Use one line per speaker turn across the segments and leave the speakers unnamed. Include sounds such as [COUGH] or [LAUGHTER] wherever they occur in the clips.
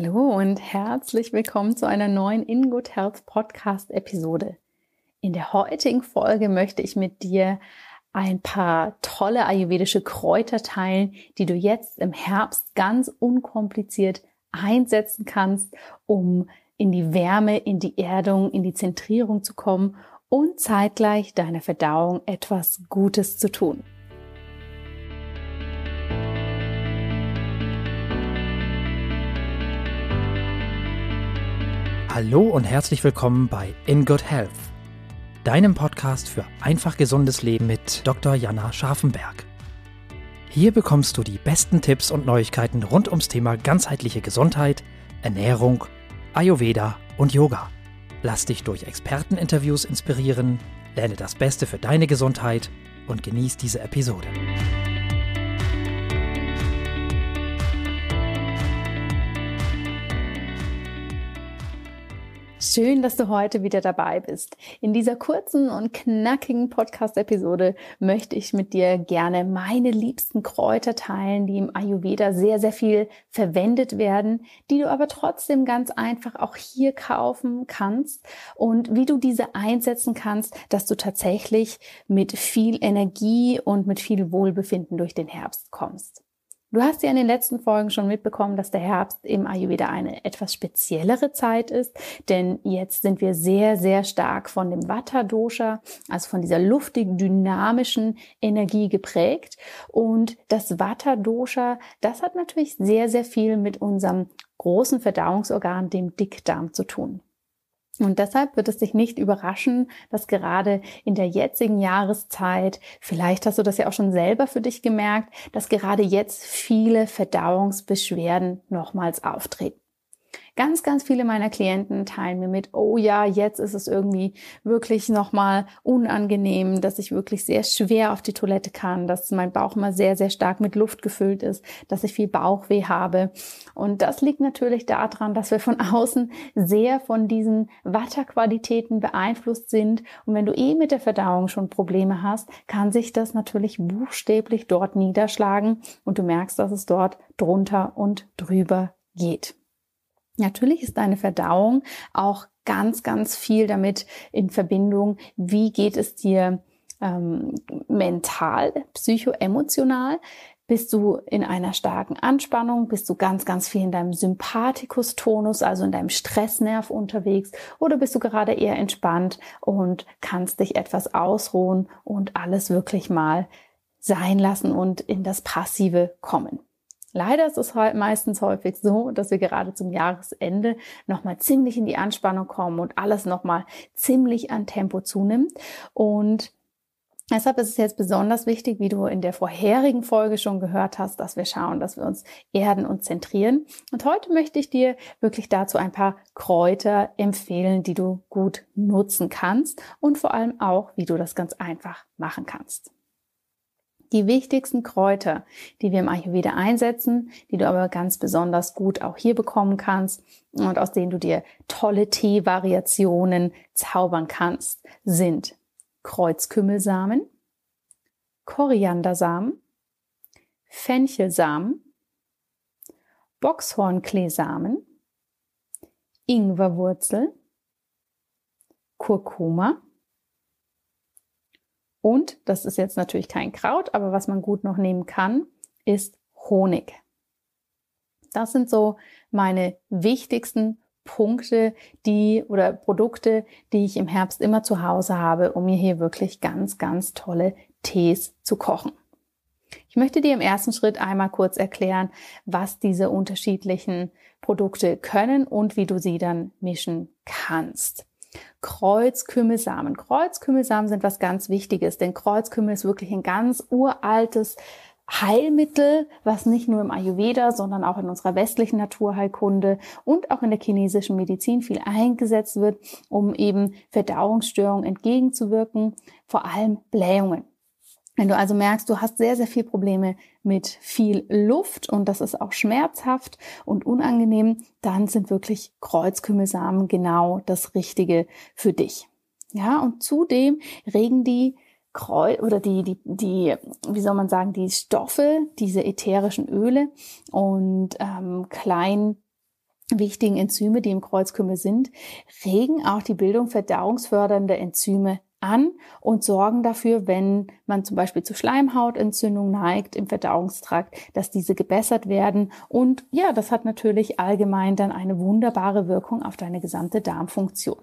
Hallo und herzlich willkommen zu einer neuen In Good Health Podcast Episode. In der heutigen Folge möchte ich mit dir ein paar tolle ayurvedische Kräuter teilen, die du jetzt im Herbst ganz unkompliziert einsetzen kannst, um in die Wärme, in die Erdung, in die Zentrierung zu kommen und zeitgleich deiner Verdauung etwas Gutes zu tun.
Hallo und herzlich willkommen bei In Good Health, deinem Podcast für einfach gesundes Leben mit Dr. Jana Scharfenberg. Hier bekommst du die besten Tipps und Neuigkeiten rund ums Thema ganzheitliche Gesundheit, Ernährung, Ayurveda und Yoga. Lass dich durch Experteninterviews inspirieren, lerne das Beste für deine Gesundheit und genieß diese Episode.
Schön, dass du heute wieder dabei bist. In dieser kurzen und knackigen Podcast-Episode möchte ich mit dir gerne meine liebsten Kräuter teilen, die im Ayurveda sehr, sehr viel verwendet werden, die du aber trotzdem ganz einfach auch hier kaufen kannst und wie du diese einsetzen kannst, dass du tatsächlich mit viel Energie und mit viel Wohlbefinden durch den Herbst kommst. Du hast ja in den letzten Folgen schon mitbekommen, dass der Herbst im Ayurveda eine etwas speziellere Zeit ist, denn jetzt sind wir sehr, sehr stark von dem Vata-Dosha, also von dieser luftigen, dynamischen Energie geprägt. Und das Vata-Dosha, das hat natürlich sehr, sehr viel mit unserem großen Verdauungsorgan, dem Dickdarm, zu tun. Und deshalb wird es dich nicht überraschen, dass gerade in der jetzigen Jahreszeit, vielleicht hast du das ja auch schon selber für dich gemerkt, dass gerade jetzt viele Verdauungsbeschwerden nochmals auftreten. Ganz, ganz viele meiner Klienten teilen mir mit, oh ja, jetzt ist es irgendwie wirklich nochmal unangenehm, dass ich wirklich sehr schwer auf die Toilette kann, dass mein Bauch immer sehr, sehr stark mit Luft gefüllt ist, dass ich viel Bauchweh habe. Und das liegt natürlich daran, dass wir von [LAUGHS] außen sehr von diesen Watterqualitäten beeinflusst sind. Und wenn du eh mit der Verdauung schon Probleme hast, kann sich das natürlich buchstäblich dort niederschlagen und du merkst, dass es dort drunter und drüber geht. Natürlich ist deine Verdauung auch ganz, ganz viel damit in Verbindung, wie geht es dir ähm, mental, psychoemotional. Bist du in einer starken Anspannung? Bist du ganz, ganz viel in deinem Sympathikus-Tonus, also in deinem Stressnerv unterwegs? Oder bist du gerade eher entspannt und kannst dich etwas ausruhen und alles wirklich mal sein lassen und in das Passive kommen? Leider ist es meistens häufig so, dass wir gerade zum Jahresende nochmal ziemlich in die Anspannung kommen und alles nochmal ziemlich an Tempo zunimmt. Und Deshalb ist es jetzt besonders wichtig, wie du in der vorherigen Folge schon gehört hast, dass wir schauen, dass wir uns erden und zentrieren. Und heute möchte ich dir wirklich dazu ein paar Kräuter empfehlen, die du gut nutzen kannst und vor allem auch, wie du das ganz einfach machen kannst die wichtigsten Kräuter, die wir im Ayurveda einsetzen, die du aber ganz besonders gut auch hier bekommen kannst und aus denen du dir tolle Teevariationen zaubern kannst, sind Kreuzkümmelsamen, Koriandersamen, Fenchelsamen, Boxhornkleesamen, Ingwerwurzel, Kurkuma, und, das ist jetzt natürlich kein Kraut, aber was man gut noch nehmen kann, ist Honig. Das sind so meine wichtigsten Punkte, die oder Produkte, die ich im Herbst immer zu Hause habe, um mir hier wirklich ganz, ganz tolle Tees zu kochen. Ich möchte dir im ersten Schritt einmal kurz erklären, was diese unterschiedlichen Produkte können und wie du sie dann mischen kannst. Kreuzkümmelsamen. Kreuzkümmelsamen sind was ganz Wichtiges, denn Kreuzkümmel ist wirklich ein ganz uraltes Heilmittel, was nicht nur im Ayurveda, sondern auch in unserer westlichen Naturheilkunde und auch in der chinesischen Medizin viel eingesetzt wird, um eben Verdauungsstörungen entgegenzuwirken, vor allem Blähungen. Wenn du also merkst, du hast sehr, sehr viel Probleme mit viel Luft und das ist auch schmerzhaft und unangenehm, dann sind wirklich Kreuzkümmelsamen genau das Richtige für dich. Ja, und zudem regen die Kreuz oder die, die, die, wie soll man sagen, die Stoffe, diese ätherischen Öle und ähm, klein wichtigen Enzyme, die im Kreuzkümmel sind, regen auch die Bildung verdauungsfördernder Enzyme an und sorgen dafür, wenn man zum Beispiel zu Schleimhautentzündung neigt im Verdauungstrakt, dass diese gebessert werden. Und ja, das hat natürlich allgemein dann eine wunderbare Wirkung auf deine gesamte Darmfunktion.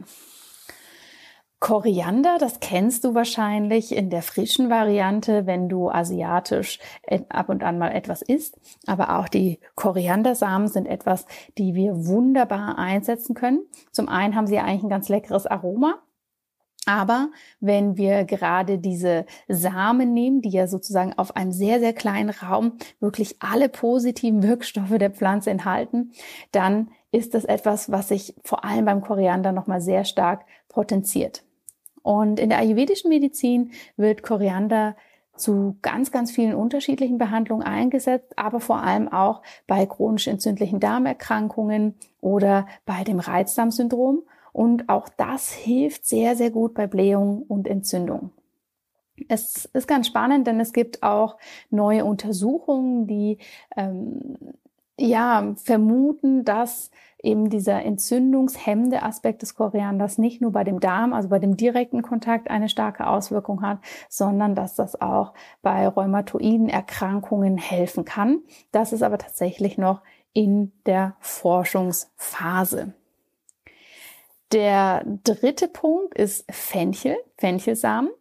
Koriander, das kennst du wahrscheinlich in der frischen Variante, wenn du asiatisch ab und an mal etwas isst. Aber auch die Koriandersamen sind etwas, die wir wunderbar einsetzen können. Zum einen haben sie eigentlich ein ganz leckeres Aroma. Aber wenn wir gerade diese Samen nehmen, die ja sozusagen auf einem sehr, sehr kleinen Raum wirklich alle positiven [LAUGHS] Wirkstoffe der Pflanze enthalten, dann ist das etwas, was sich vor allem beim Koriander nochmal sehr stark potenziert. Und in der ayurvedischen Medizin wird Koriander zu ganz, ganz vielen unterschiedlichen Behandlungen eingesetzt, aber vor allem auch bei chronisch entzündlichen Darmerkrankungen oder bei dem Reizdarmsyndrom. Und auch das hilft sehr, sehr gut bei Blähung und Entzündung. Es ist ganz spannend, denn es gibt auch neue Untersuchungen, die ähm, ja vermuten, dass eben dieser entzündungshemmende Aspekt des Korianders nicht nur bei dem Darm, also bei dem direkten Kontakt eine starke Auswirkung hat, sondern dass das auch bei rheumatoiden Erkrankungen helfen kann. Das ist aber tatsächlich noch in der Forschungsphase. Der dritte Punkt ist Fenchel, Fenchelsamen.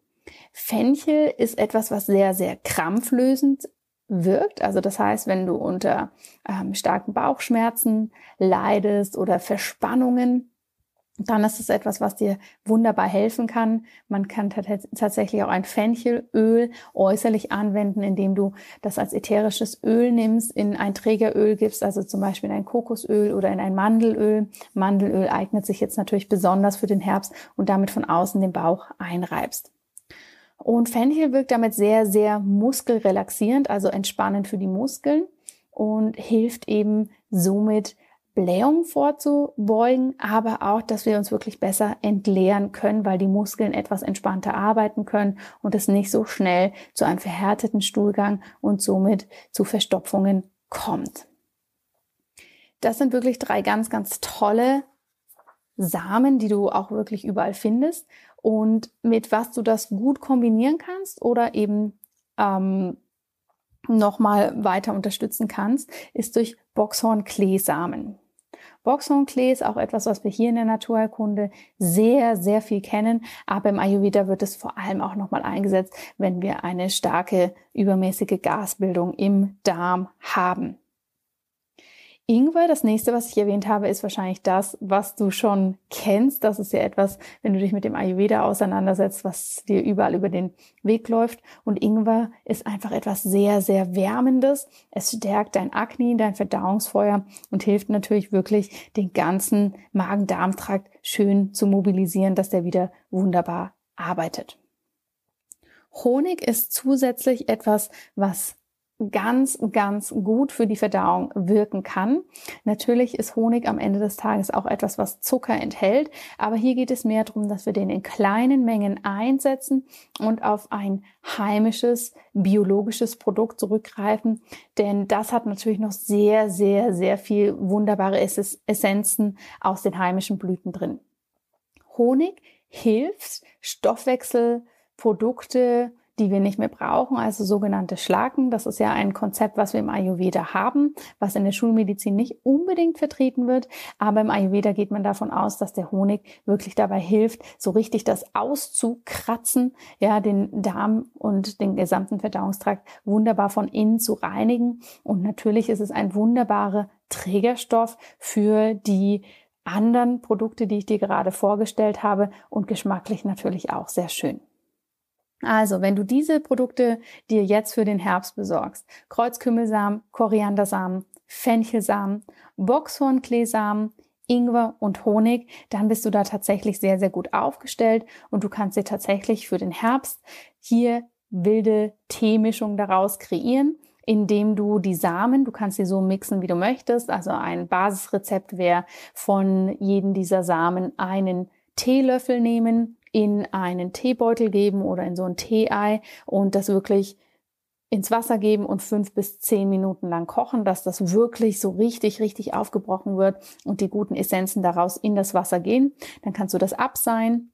Fenchel ist etwas, was sehr, sehr krampflösend wirkt. Also das heißt, wenn du unter ähm, starken Bauchschmerzen leidest oder Verspannungen, dann ist es etwas, was dir wunderbar helfen kann. Man kann tatsächlich auch ein Fenchelöl äußerlich anwenden, indem du das als ätherisches Öl nimmst, in ein Trägeröl gibst, also zum Beispiel in ein Kokosöl oder in ein Mandelöl. Mandelöl eignet sich jetzt natürlich besonders für den Herbst und damit von außen den Bauch einreibst. Und Fenchel wirkt damit sehr, sehr muskelrelaxierend, also entspannend für die Muskeln und hilft eben somit Blähung vorzubeugen, aber auch, dass wir uns wirklich besser entleeren können, weil die Muskeln etwas entspannter arbeiten können und es nicht so schnell zu einem verhärteten Stuhlgang und somit zu Verstopfungen kommt. Das sind wirklich drei ganz, ganz tolle Samen, die du auch wirklich überall findest und mit was du das gut kombinieren kannst oder eben ähm, nochmal weiter unterstützen kannst, ist durch Boxhorn-Kleesamen. Boxhornklee ist auch etwas, was wir hier in der Naturheilkunde sehr, sehr viel kennen. Aber im Ayurveda wird es vor allem auch nochmal eingesetzt, wenn wir eine starke übermäßige Gasbildung im Darm haben. Ingwer, das nächste, was ich erwähnt habe, ist wahrscheinlich das, was du schon kennst. Das ist ja etwas, wenn du dich mit dem Ayurveda auseinandersetzt, was dir überall über den Weg läuft. Und Ingwer ist einfach etwas sehr, sehr Wärmendes. Es stärkt dein Akne, dein Verdauungsfeuer und hilft natürlich wirklich, den ganzen Magen-Darm-Trakt schön zu mobilisieren, dass der wieder wunderbar arbeitet. Honig ist zusätzlich etwas, was ganz, ganz gut für die Verdauung wirken kann. Natürlich ist Honig am Ende des Tages auch etwas, was Zucker enthält, aber hier geht es mehr darum, dass wir den in kleinen Mengen einsetzen und auf ein heimisches, biologisches Produkt zurückgreifen, denn das hat natürlich noch sehr, sehr, sehr viel wunderbare Essenzen aus den heimischen Blüten drin. Honig hilft, Stoffwechselprodukte die wir nicht mehr brauchen, also sogenannte Schlacken. Das ist ja ein Konzept, was wir im Ayurveda haben, was in der Schulmedizin nicht unbedingt vertreten wird. Aber im Ayurveda geht man davon aus, dass der Honig wirklich dabei hilft, so richtig das auszukratzen, ja, den Darm und den gesamten Verdauungstrakt wunderbar von innen zu reinigen. Und natürlich ist es ein wunderbarer Trägerstoff für die anderen Produkte, die ich dir gerade vorgestellt habe und geschmacklich natürlich auch sehr schön. Also, wenn du diese Produkte dir jetzt für den Herbst besorgst, Kreuzkümmelsamen, Koriandersamen, Fenchelsamen, Boxhornkleesamen, Ingwer und Honig, dann bist du da tatsächlich sehr, sehr gut aufgestellt und du kannst dir tatsächlich für den Herbst hier wilde Teemischung daraus kreieren, indem du die Samen, du kannst sie so mixen, wie du möchtest. Also ein Basisrezept wäre von jedem dieser Samen einen Teelöffel nehmen, in einen Teebeutel geben oder in so ein Teeei und das wirklich ins Wasser geben und fünf bis zehn Minuten lang kochen, dass das wirklich so richtig, richtig aufgebrochen wird und die guten Essenzen daraus in das Wasser gehen. Dann kannst du das abseihen.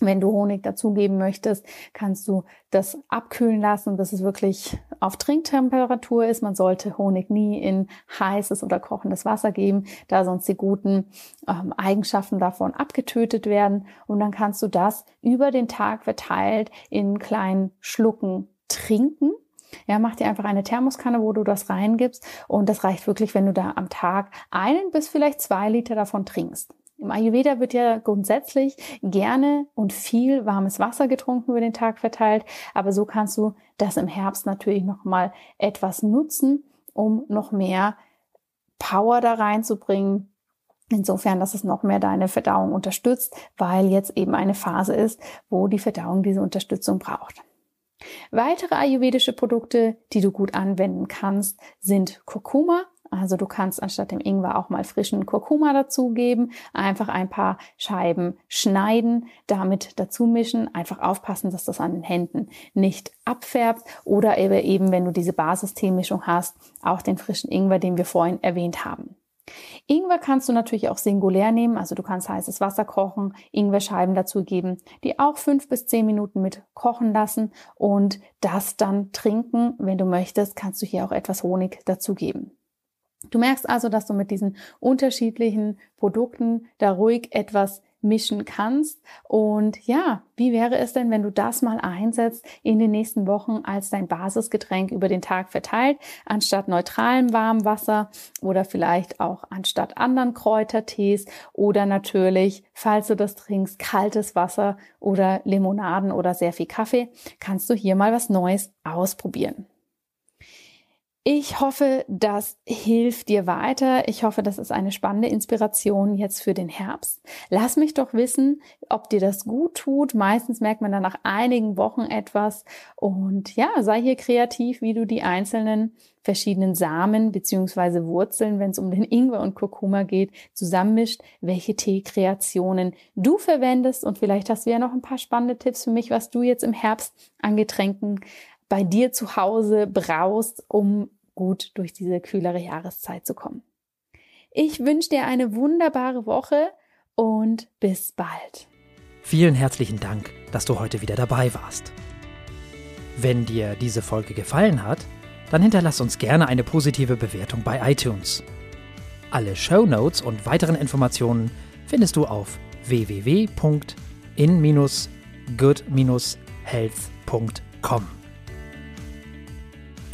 Wenn du Honig dazugeben möchtest, kannst du das abkühlen lassen, bis es wirklich auf Trinktemperatur ist. Man sollte Honig nie in heißes oder kochendes Wasser geben, da sonst die guten ähm, Eigenschaften davon abgetötet werden. Und dann kannst du das über den Tag verteilt in kleinen Schlucken trinken. Ja, mach dir einfach eine Thermoskanne, wo du das reingibst. Und das reicht wirklich, wenn du da am Tag einen bis vielleicht zwei Liter davon trinkst. Im Ayurveda wird ja grundsätzlich gerne und viel warmes Wasser getrunken über den Tag verteilt, aber so kannst du das im Herbst natürlich noch mal etwas nutzen, um noch mehr Power da reinzubringen. Insofern, dass es noch mehr deine Verdauung unterstützt, weil jetzt eben eine Phase ist, wo die Verdauung diese Unterstützung braucht. Weitere ayurvedische Produkte, die du gut anwenden kannst, sind Kurkuma. Also du kannst anstatt dem Ingwer auch mal frischen Kurkuma dazugeben, einfach ein paar Scheiben schneiden, damit dazu mischen, einfach aufpassen, dass das an den Händen nicht abfärbt oder eben, wenn du diese Basisteemischung hast, auch den frischen Ingwer, den wir vorhin erwähnt haben. Ingwer kannst du natürlich auch singulär nehmen, also du kannst heißes Wasser kochen, Ingwerscheiben dazugeben, die auch fünf bis zehn Minuten mit kochen lassen und das dann trinken. Wenn du möchtest, kannst du hier auch etwas Honig dazugeben. Du merkst also, dass du mit diesen unterschiedlichen Produkten da ruhig etwas mischen kannst. Und ja, wie wäre es denn, wenn du das mal einsetzt in den nächsten Wochen als dein Basisgetränk über den Tag verteilt, anstatt neutralem warmem Wasser oder vielleicht auch anstatt anderen Kräutertees oder natürlich, falls du das trinkst, kaltes Wasser oder Limonaden oder sehr viel Kaffee, kannst du hier mal was Neues ausprobieren. Ich hoffe, das hilft dir weiter. Ich hoffe, das ist eine spannende Inspiration jetzt für den Herbst. Lass mich doch wissen, ob dir das gut tut. Meistens merkt man dann nach einigen Wochen etwas. Und ja, sei hier kreativ, wie du die einzelnen verschiedenen Samen beziehungsweise Wurzeln, wenn es um den Ingwer und Kurkuma geht, zusammenmischt, welche Teekreationen du verwendest. Und vielleicht hast du ja noch ein paar spannende Tipps für mich, was du jetzt im Herbst an Getränken bei dir zu Hause brauchst, um gut durch diese kühlere Jahreszeit zu kommen. Ich wünsche dir eine wunderbare Woche und bis bald.
Vielen herzlichen Dank, dass du heute wieder dabei warst. Wenn dir diese Folge gefallen hat, dann hinterlass uns gerne eine positive Bewertung bei iTunes. Alle Show Notes und weiteren Informationen findest du auf www.in-good-health.com.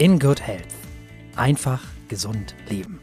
In Good Health. Einfach gesund leben.